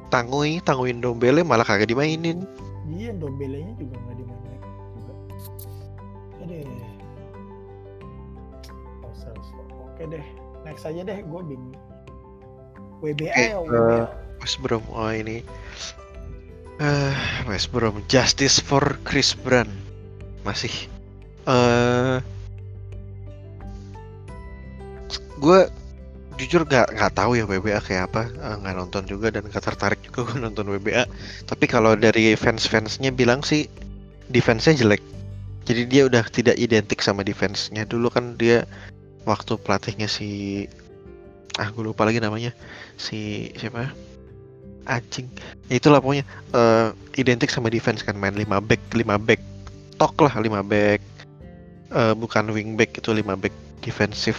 Tangui Tanguin Dombele malah kagak dimainin Iya, Dombelenya juga nggak dimainin juga. Oke deh, next aja deh, gue bingung. WBA Oke, ya, eh, WBA. West Brom oh ini. Eh West Brom Justice for Chris Brand masih. Eh gue jujur gak nggak tahu ya WBA kayak apa. Eh, nggak nonton juga dan gak tertarik juga gue nonton WBA tapi kalau dari fans-fansnya bilang sih defense-nya jelek. Jadi dia udah tidak identik sama defense-nya. Dulu kan dia waktu pelatihnya si ah gue lupa lagi namanya. Si siapa anjing. Ya itulah pokoknya eh, identik sama defense kan main 5 back 5 back. Tok lah 5 back. Eh, bukan wing back itu 5 back defensif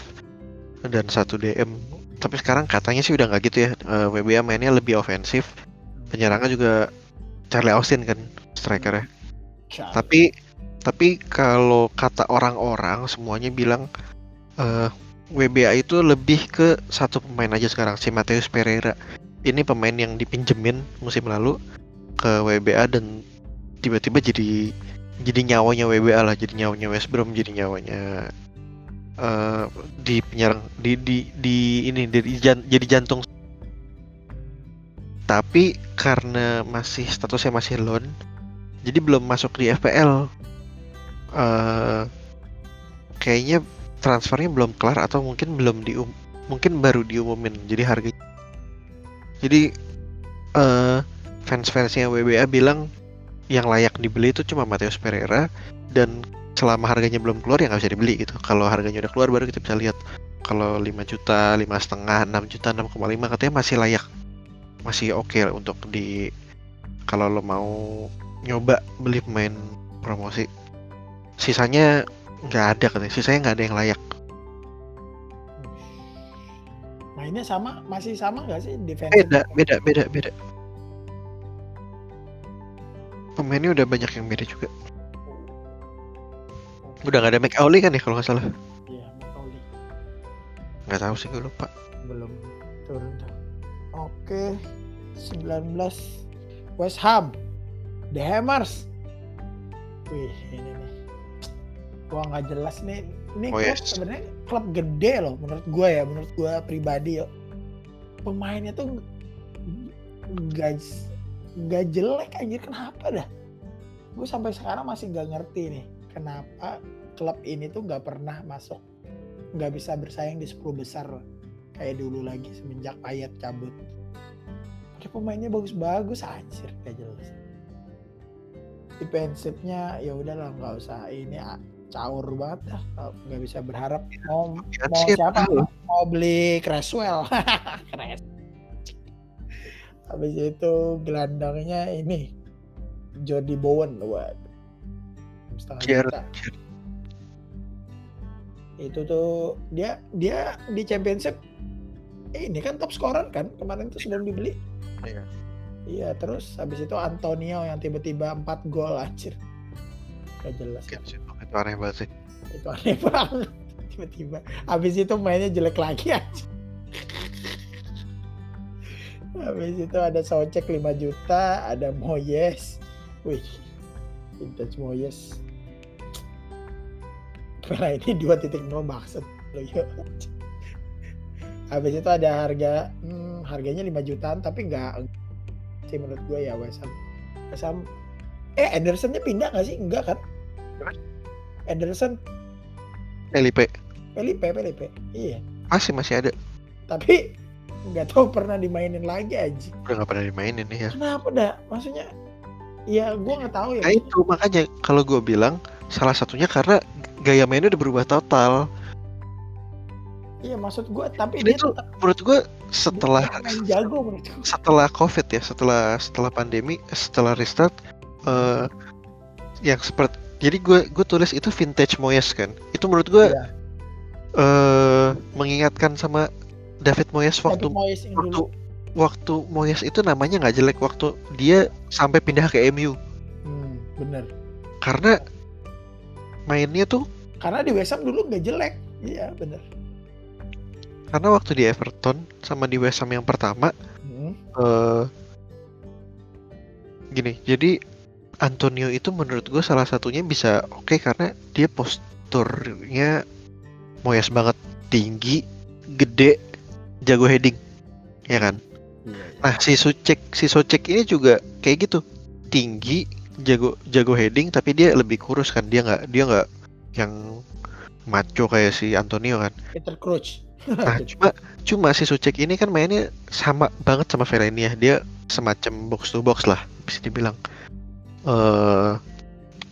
dan satu DM tapi sekarang katanya sih udah nggak gitu ya. Eh, WBA mainnya lebih ofensif. Penyerangnya juga Charlie Austin kan strikernya Cak. tapi tapi kalau kata orang-orang semuanya bilang eh WBA itu lebih ke satu pemain aja sekarang si Mateus Pereira. Ini pemain yang dipinjemin musim lalu ke WBA dan tiba-tiba jadi jadi nyawanya WBA lah, jadi nyawanya West Brom, jadi nyawanya eh di penyerang di di di ini di, jan- jadi jantung. Tapi karena masih statusnya masih loan, jadi belum masuk di FPL. eh kayaknya transfernya belum kelar atau mungkin belum dium mungkin baru diumumin jadi harga jadi eh fans-fansnya WBA bilang yang layak dibeli itu cuma Mateus Pereira dan selama harganya belum keluar ya nggak bisa dibeli gitu. Kalau harganya udah keluar baru kita bisa lihat. Kalau 5 juta lima setengah 6 juta 6,5 katanya masih layak masih oke untuk di kalau lo mau nyoba beli pemain promosi. Sisanya nggak ada katanya sisanya nggak ada yang layak Mainnya sama, masih sama nggak sih defense? beda beda beda beda pemainnya udah banyak yang beda juga udah nggak ada McAuley kan ya kalau nggak salah Iya, Macaulay. nggak tahu sih gue lupa belum turun. Oke, 19 West Ham, The Hammers. Wih, ini Gua nggak jelas nih. Ini Oh, klub yes. sebenarnya klub gede loh menurut gua ya, menurut gua pribadi ya. Pemainnya tuh nggak nggak jelek anjir kenapa dah? Gue sampai sekarang masih nggak ngerti nih kenapa klub ini tuh nggak pernah masuk nggak bisa bersaing di 10 besar kayak dulu lagi semenjak Payet cabut. Ada pemainnya bagus-bagus anjir gak jelas. Defensifnya ya udahlah nggak usah ini caur banget Kalau nggak bisa berharap mau mau siapa? mau beli Creswell Cres habis itu gelandangnya ini Jody Bowen buat setengah itu tuh dia dia di championship eh, ini kan top scorer kan kemarin tuh sebelum dibeli. Iya. iya terus habis itu Antonio yang tiba-tiba 4 gol anjir. Gak jelas. Sih, itu aneh banget sih. Itu aneh banget. Tiba-tiba. Habis itu mainnya jelek lagi aja habis itu ada Socek 5 juta ada Moyes. Wih vintage Moyes. Pela ini 2.0 maksud lo yuk habis itu ada harga hmm, harganya 5 jutaan tapi nggak sih menurut gue ya West Ham. West Ham. Eh Andersonnya pindah nggak sih? Enggak kan Anderson? Felipe. Felipe Felipe. Iya. Masih masih ada. Tapi nggak tahu pernah dimainin lagi aja udah nggak pernah dimainin nih ya kenapa dah maksudnya ya gue nggak tahu ya. Nah itu makanya kalau gue bilang salah satunya karena gaya mainnya udah berubah total. Iya maksud gue tapi ini dia tuh tetap menurut gue setelah jago menurut setelah covid ya setelah setelah pandemi setelah restart eh yang seperti jadi gue gue tulis itu vintage Moyes kan? Itu menurut gue Iya. eh mengingatkan sama David Moyes waktu David Moyes waktu dulu. waktu Moyes itu namanya nggak jelek waktu dia sampai pindah ke MU hmm, bener. Karena mainnya tuh karena di West Ham dulu nggak jelek. Iya bener. Karena waktu di Everton sama di West Ham yang pertama hmm. eh gini jadi Antonio itu menurut gue salah satunya bisa oke karena dia posturnya Moyes banget tinggi gede jago heading ya kan? Iya, nah si Sucek si Socek ini juga kayak gitu. Tinggi jago jago heading tapi dia lebih kurus kan? Dia nggak dia nggak yang maco kayak si Antonio kan? Peter Crouch. Nah, cuma cuma si Sucek ini kan mainnya sama banget sama Fellaini ya. Dia semacam box to box lah, bisa dibilang. Eh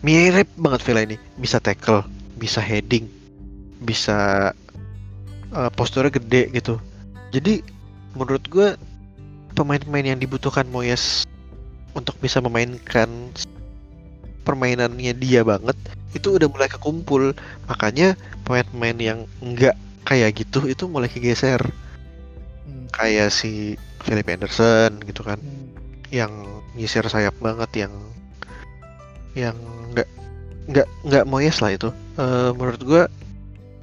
mirip banget Fellaini. Bisa tackle, bisa heading, bisa uh, posturnya gede gitu. Jadi menurut gue pemain-pemain yang dibutuhkan Moyes untuk bisa memainkan permainannya dia banget itu udah mulai kekumpul makanya pemain-pemain yang enggak kayak gitu itu mulai kegeser hmm. kayak si Philip Anderson gitu kan hmm. yang nyisir sayap banget yang yang nggak nggak nggak Moyes lah itu. Uh, menurut gue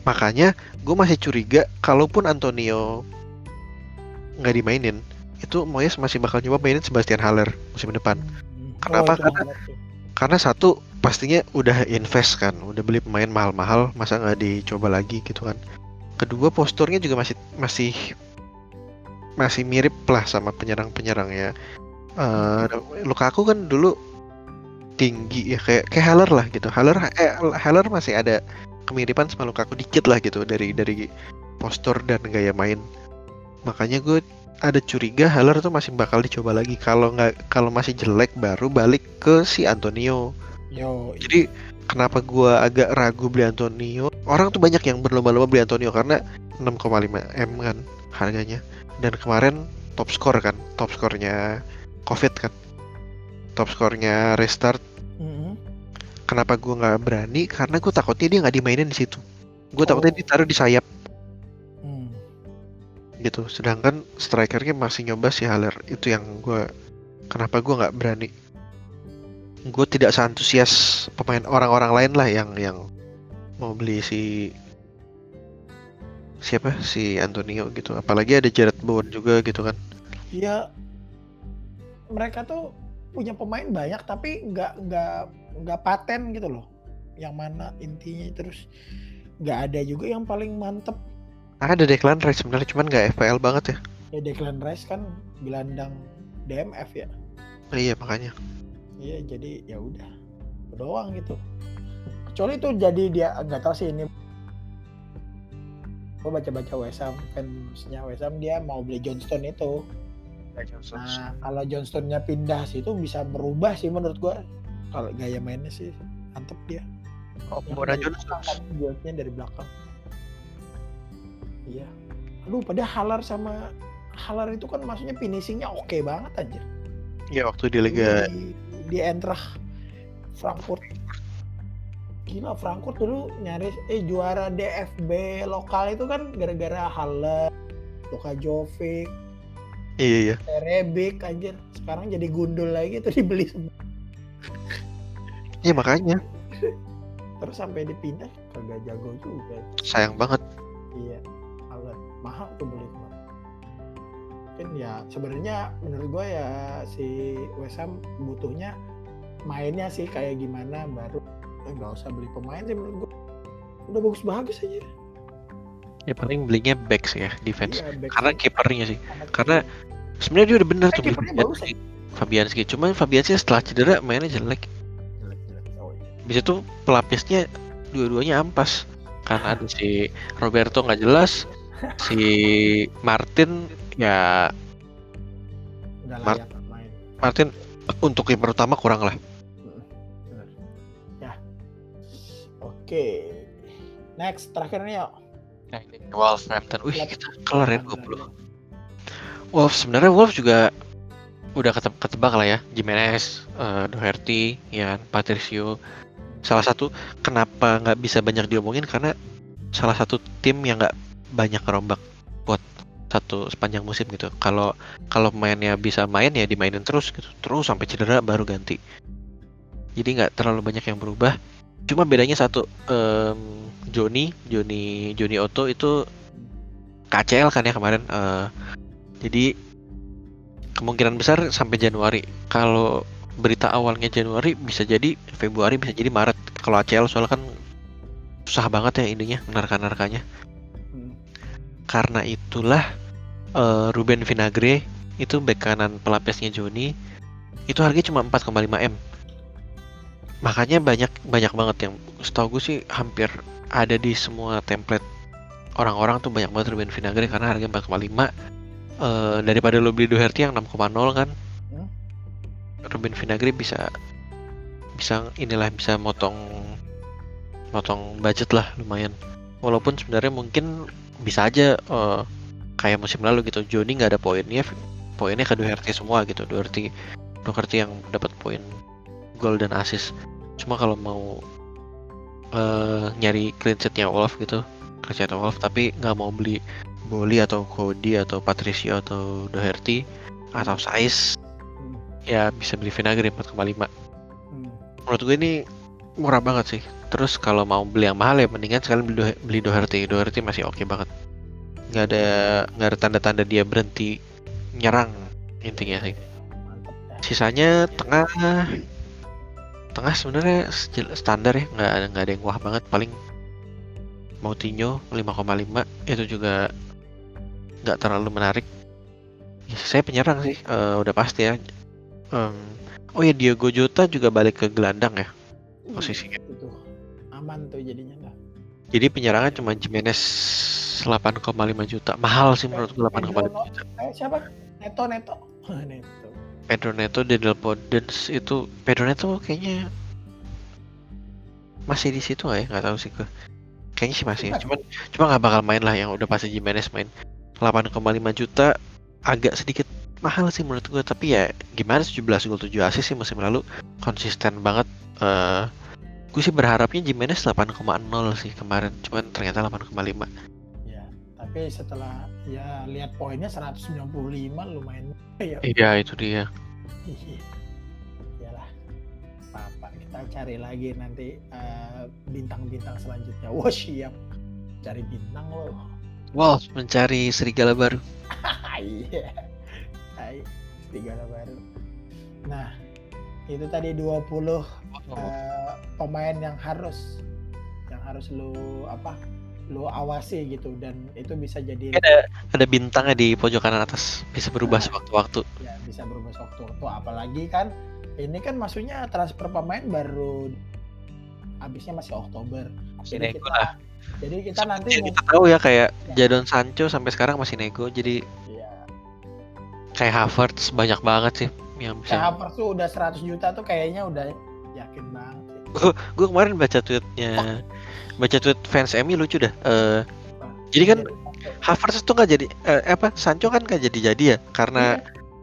makanya gue masih curiga kalaupun Antonio nggak dimainin itu Moyes masih bakal nyoba mainin Sebastian Haller musim depan. Hmm. kenapa? Oh, karena karena satu pastinya udah invest kan udah beli pemain mahal-mahal masa nggak dicoba lagi gitu kan. Kedua posturnya juga masih masih masih mirip lah sama penyerang-penyerang ya uh, Lukaku kan dulu tinggi ya kayak kayak Haller lah gitu Haller eh, Haller masih ada kemiripan sama Lukaku dikit lah gitu dari dari postur dan gaya main makanya gue ada curiga Haller tuh masih bakal dicoba lagi kalau nggak kalau masih jelek baru balik ke si Antonio Yo. Jadi kenapa gua agak ragu beli Antonio? Orang tuh banyak yang berlomba-lomba beli Antonio karena 6,5 m kan harganya. Dan kemarin top score kan, top skornya Covid kan, top skornya restart. Mm-hmm. Kenapa gua nggak berani? Karena gue takutnya dia nggak dimainin di situ. Gue oh. takutnya ditaruh di sayap. Mm. Gitu. Sedangkan strikernya masih nyoba si Haller. Itu yang gue kenapa gue nggak berani gue tidak seantusias pemain orang-orang lain lah yang yang mau beli si siapa si Antonio gitu apalagi ada Jared Bowen juga gitu kan iya mereka tuh punya pemain banyak tapi nggak nggak nggak paten gitu loh. Yang mana intinya terus nggak ada juga yang paling mantep. Ada Declan Rice sebenarnya cuman nggak FPL banget ya. Ya Declan Rice kan gelandang DMF ya. Oh, iya makanya. Iya jadi ya udah. Doang gitu. Kecuali itu jadi dia nggak tahu sih ini. Gue baca-baca Wesam fansnya Wesam dia mau beli Johnston itu nah kalau Johnstonnya pindah sih itu bisa berubah sih menurut gue kalau gaya mainnya sih mantep dia. Oh Mona Johnston kan buatnya dari belakang. Iya. Aduh pada Halar sama Halar itu kan maksudnya finishingnya oke okay banget aja Iya waktu di Liga di, di Eintracht Frankfurt. Gila Frankfurt dulu nyaris eh juara DFB lokal itu kan gara-gara Halle Luka Jovic iya iya. Rebic anjir. Sekarang jadi gundul lagi tuh dibeli semua. Iya makanya. Terus sampai dipindah kagak jago juga. Sayang banget. Iya. Halle mahal tuh beli mungkin ya sebenarnya menurut gue ya si Wesam butuhnya mainnya sih kayak gimana baru eh, nggak eh, usah beli pemain sih menurut gue udah bagus-bagus aja ya paling belinya back sih ya defense iya, karena kipernya sih karena sebenarnya dia udah benar eh, tuh beli Fabianski. Fabianski cuman Fabianski setelah cedera mainnya jelek jelek, jelek. Oh, iya. bisa tuh pelapisnya dua-duanya ampas karena ada si Roberto nggak jelas si Martin ya Mart main. Martin untuk yang pertama kurang lah. Ya. Oke. Next terakhir nih yuk. Nah, Wolverhampton. Wih, kita kelar ya 20. Wolf sebenarnya Wolf juga udah ketebak, ketebak lah ya. Jimenez, uh, Doherty, ya Patricio. Salah satu kenapa nggak bisa banyak diomongin karena salah satu tim yang nggak banyak kerombak buat satu sepanjang musim gitu. Kalau kalau mainnya bisa main ya dimainin terus gitu. Terus sampai cedera baru ganti. Jadi nggak terlalu banyak yang berubah. Cuma bedanya satu um, Joni, Joni, Joni Otto itu KCL kan ya kemarin. Uh, jadi kemungkinan besar sampai Januari. Kalau berita awalnya Januari bisa jadi Februari bisa jadi Maret. Kalau ACL soalnya kan susah banget ya ininya narka-narkanya. Hmm. Karena itulah uh, Ruben Vinagre itu back kanan pelapisnya Joni itu harganya cuma 4,5 m makanya banyak banyak banget yang setahu gue sih hampir ada di semua template orang-orang tuh banyak banget Ruben Vinagre karena harga 4,5 uh, daripada lo beli Doherty yang 6,0 kan. Hmm? Ruben Vinagre bisa bisa inilah bisa motong motong budget lah lumayan. Walaupun sebenarnya mungkin bisa aja eh, kayak musim lalu gitu Joni nggak ada poinnya poinnya ke Doherty semua gitu. Doherty Doherty yang dapat poin gol dan assist cuma kalau mau eh, nyari clean sheetnya Wolf gitu clean sheet Wolf tapi nggak mau beli Boli atau Cody atau Patricio atau Doherty atau Saiz Hmm. ya bisa beli Vinagre 4,5 Hmm. menurut gue ini murah banget sih. Terus kalau mau beli yang mahal ya mendingan sekalian beli, Do- beli Doherty. Doherty masih oke banget. Nggak ada nggak ada tanda-tanda dia berhenti nyerang intinya sih. Sisanya tengah tengah sebenarnya standar ya nggak ada nggak ada yang wah banget paling Moutinho 5,5 itu juga nggak terlalu menarik ya, saya penyerang sih eh, udah pasti ya Em, oh ya Diogo Jota juga balik ke gelandang ya posisinya. Itu aman tuh jadinya dah. Jadi penyerangnya cuma Jimenez 8,5 juta. Mahal sih menurut gue 8,5 Pedro, juta. eh, siapa? Neto Neto. Neto. Pedro Neto, Daniel Podence itu Pedro Neto kayaknya masih di situ nggak ya? Nggak tahu sih gue. Kayaknya sih masih. Cuman cuma nggak bakal main lah yang udah pasti Jimenez main. 8,5 juta agak sedikit mahal sih menurut gue tapi ya gimana 17 gol 7 assist sih musim lalu konsisten banget eh gue sih berharapnya Jimenez 8,0 sih kemarin cuman ternyata 8,5 Ya, tapi setelah ya lihat poinnya 195 lumayan ya. iya itu dia Iyalah. Apa kita cari lagi nanti eh, bintang-bintang selanjutnya. Wah, siap. Cari bintang loh. Wolves mencari serigala baru Iya. Hai, serigala baru. Nah, itu tadi 20 eh, pemain yang harus yang harus lu apa? Lu awasi gitu dan itu bisa jadi ada ada bintangnya di pojok kanan atas bisa berubah Nah. sewaktu-waktu ya bisa berubah sewaktu-waktu apalagi kan ini kan maksudnya transfer pemain baru habisnya masih Oktober jadi nego kita lah. jadi kita nanti Ya, mau kita tahu ya kayak Ya. Jadon Sancho sampai sekarang masih nego jadi ya, kayak Havertz banyak banget sih yang kayak bisa Havertz tuh udah 100 juta tuh kayaknya udah yakin banget gue kemarin baca tweetnya baca tweet fans MU lucu dah Nah, Jadi kan Havertz tuh nggak jadi eh, apa Sancho kan nggak jadi jadi ya karena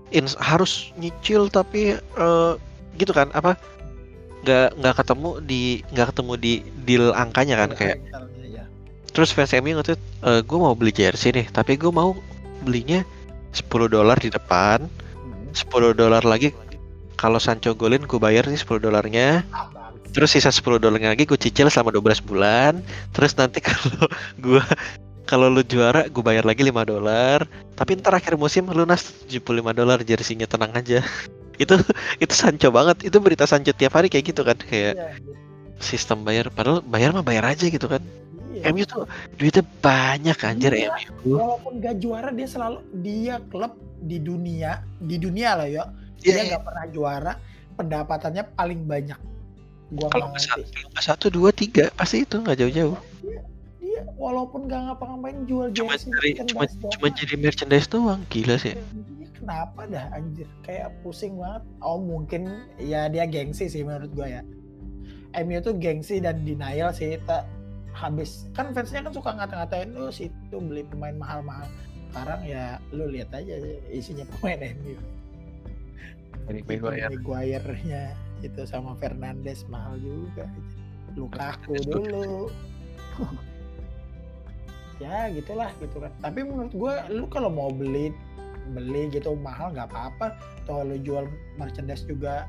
Iya. ins- harus nyicil tapi eh, gitu kan apa nggak nggak ketemu di nggak ketemu di deal angkanya kan kayak ya. terus fans MU nge-tweet gue mau beli jersey nih tapi gue mau belinya 10 dolar di depan Hmm. 10 dolar lagi kalau Sancho golin gue bayar nih 10 dolarnya. Terus sisa 10 dolarnya lagi gue cicil selama 12 bulan. Terus nanti kalau gue kalau lu juara gue bayar lagi 5 dolar tapi ntar akhir musim lunas 75 dolar jersinya tenang aja. Itu itu Sancho banget. Itu berita Sancho tiap hari kayak gitu kan. Kayak Iya, sistem bayar. Padahal bayar mah bayar aja gitu kan. Iya. MU tuh duitnya banyak anjir Iya. MU walaupun gak juara dia selalu dia klub di dunia di dunia lah ya Iya, dia iya. nggak pernah juara. Pendapatannya paling banyak gua kalau nggak satu satu dua tiga pasti itu nggak jauh-jauh. Dia walaupun nggak ngapa-ngapain jual cuma jersey dari cuma doang. cuma jadi merchandise doang gila sih. Dia kenapa dah anjir? Kayak pusing banget. Oh mungkin ya dia gengsi sih menurut gua ya. MU tuh gengsi dan denial sih tak habis. Kan fansnya kan suka ngata-ngatain lu situ beli pemain mahal-mahal. Sekarang ya lu lihat aja isinya pemain MU dari Itu Maguire-nya itu sama Fernandes mahal juga Lukaku dulu. ya gitulah gitu kan. Tapi menurut gua lu kalau mau beli beli gitu mahal nggak apa-apa. Toh lu jual merchandise juga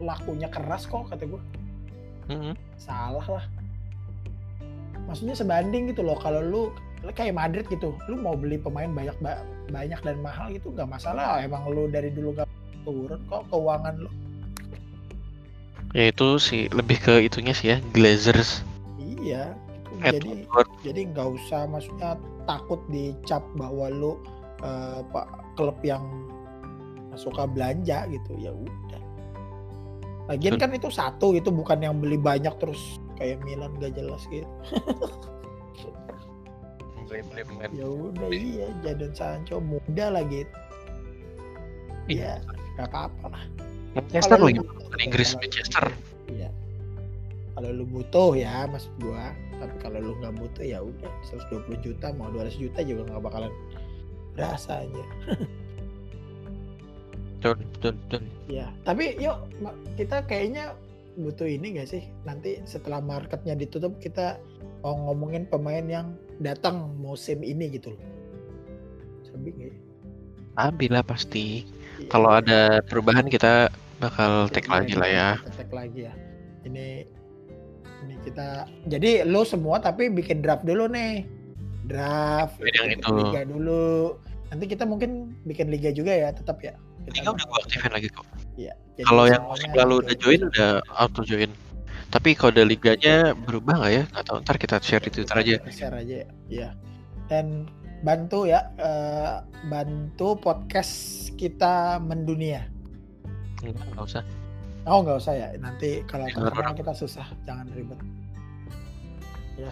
lakunya keras kok kata gua. Mm-mm. salah lah. Maksudnya sebanding gitu loh kalau lu kayak Madrid gitu lu mau beli pemain banyak ba- banyak dan mahal gitu nggak masalah. Emang lu dari dulu gak turun kok keuangan lu ya itu sih lebih ke itunya sih ya Glazers. Iya gitu. Ed jadi jadi nggak usah maksudnya takut dicap bahwa lu eh, pak klub yang suka belanja gitu ya udah. Lagian kan itu satu itu bukan yang beli banyak terus kayak Milan gak jelas gitu. Ya udah iya Jadon Sancho muda lagi Iya. ya nggak apa-apa lah Manchester lagi bukan Inggris kalau- Manchester. Iya. Kalau lu butuh ya mas gua. Tapi kalau lu nggak butuh ya udah 120 juta mau 200 juta juga nggak bakalan berasa aja betul betul betul. Ya tapi yuk kita kayaknya butuh ini gak sih? Nanti setelah marketnya ditutup kita mau ngomongin pemain yang datang musim ini gitu loh. Sabi ya? Lah pasti. Kalau ada perubahan kita bakal Kita tag lagi lah ya tag lagi ya. Ini ini kita jadi lo semua tapi bikin draft dulu nih. Draft Bikin yang itu. liga dulu. Nanti kita mungkin bikin liga juga ya, tetap ya. Kita Liga udah gua aktifin lagi kok Iya. Kalau yang musim lalu udah join udah auto join tapi kalau ada liganya berubah nggak ya atau ntar kita share di twitter aja share aja ya. Iya. Dan bantu ya eh, bantu podcast kita mendunia. Enggak, nggak usah Oh nggak usah ya. Nanti kalau orang. kita susah, jangan ribet.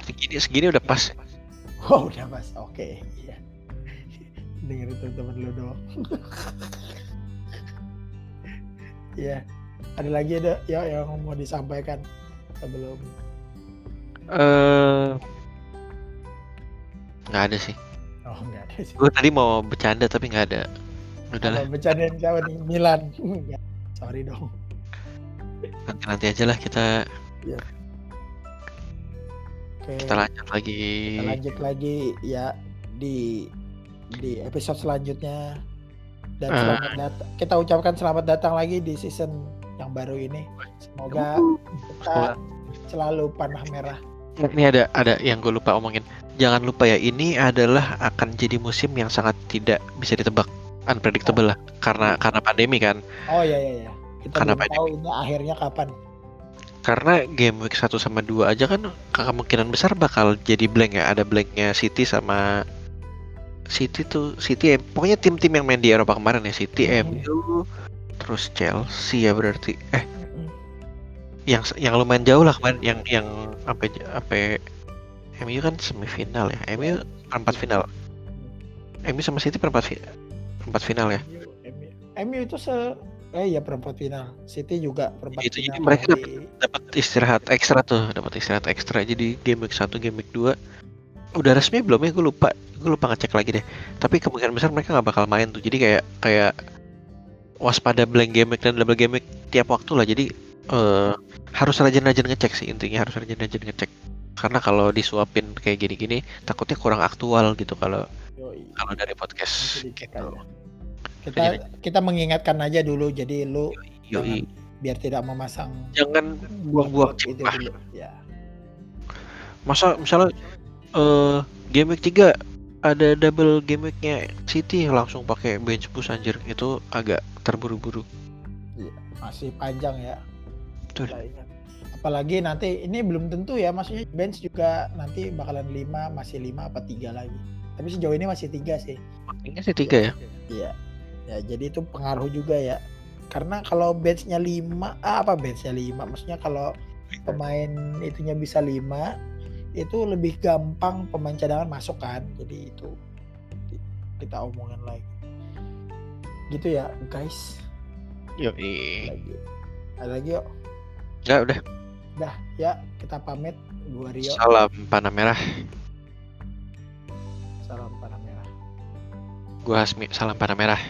segini segini udah pas Oh udah mas, oke. Iya. Dengerin teman-teman lu dong. Iya. Ada lagi ada ya yang mau disampaikan sebelum eh nggak ada sih oh enggak ada sih. gue tadi mau bercanda tapi nggak ada udahlah Kalau bercandain siapa nih Milan. Sorry dong. nanti nanti aja lah kita Oke. kita lanjut lagi kita lanjut lagi ya di di episode selanjutnya dan Ah. selamat datang kita ucapkan selamat datang lagi di season yang baru ini semoga kita Semoga. selalu panah merah ini ada ada yang gue lupa omongin jangan lupa ya ini adalah akan jadi musim yang sangat tidak bisa ditebak. Unpredictable lah karena karena pandemi kan. Oh ya ya ya kita Karena belum tahu ini akhirnya kapan. Karena game week 1 sama 2 aja kan kemungkinan besar bakal jadi blank ya. Ada blanknya City sama City tuh City ya, pokoknya tim-tim yang main di Eropa kemarin ya. City Hmm. MU terus Chelsea ya berarti. Eh Mm-mm. yang yang lumayan jauh lah kemarin yang yang sampai sampai MU kan semifinal ya. MU perempat final. MU sama City perempat fi- perempat final ya? MU, itu se eh ya perempat final. City juga perempat Itu, final jadi mereka dapat istirahat ekstra tuh dapat istirahat ekstra. Jadi game week 1 game week 2 udah resmi belum ya? Gue lupa gue lupa ngecek lagi deh. Tapi kemungkinan besar mereka nggak bakal main tuh. Jadi kayak kayak waspada blank game week dan double game week tiap waktu lah. Jadi eh harus rajin-rajin ngecek sih intinya. Harus rajin-rajin ngecek karena kalau disuapin kayak gini-gini takutnya kurang aktual gitu kalau kalau dari podcast gitu. aja. kita kita mengingatkan aja dulu jadi lu Yoi. biar tidak memasang jangan buang-buang dulu. ya masa misalnya eh game week 3 ada double game weeknya City langsung pakai bench boost anjir itu agak terburu-buru masih panjang ya Betul. Kita ingat. Apalagi nanti ini belum tentu ya maksudnya bench juga nanti bakalan 5 masih 5 apa tiga lagi tapi sejauh ini masih tiga sih ini sih tiga ya Iya. Ya, jadi itu pengaruh juga ya. Karena kalau benchnya 5, ah, apa benchnya 5? Maksudnya kalau pemain itunya bisa 5, itu lebih gampang pemain cadangan masuk kan. Jadi itu kita omongin lagi. Gitu ya, guys. Lagi. Ada lagi yuk. Enggak udah Dah, ya kita pamit. Gua Rio. salam panah merah Salam panah merah. gua Hasmi salam panah merah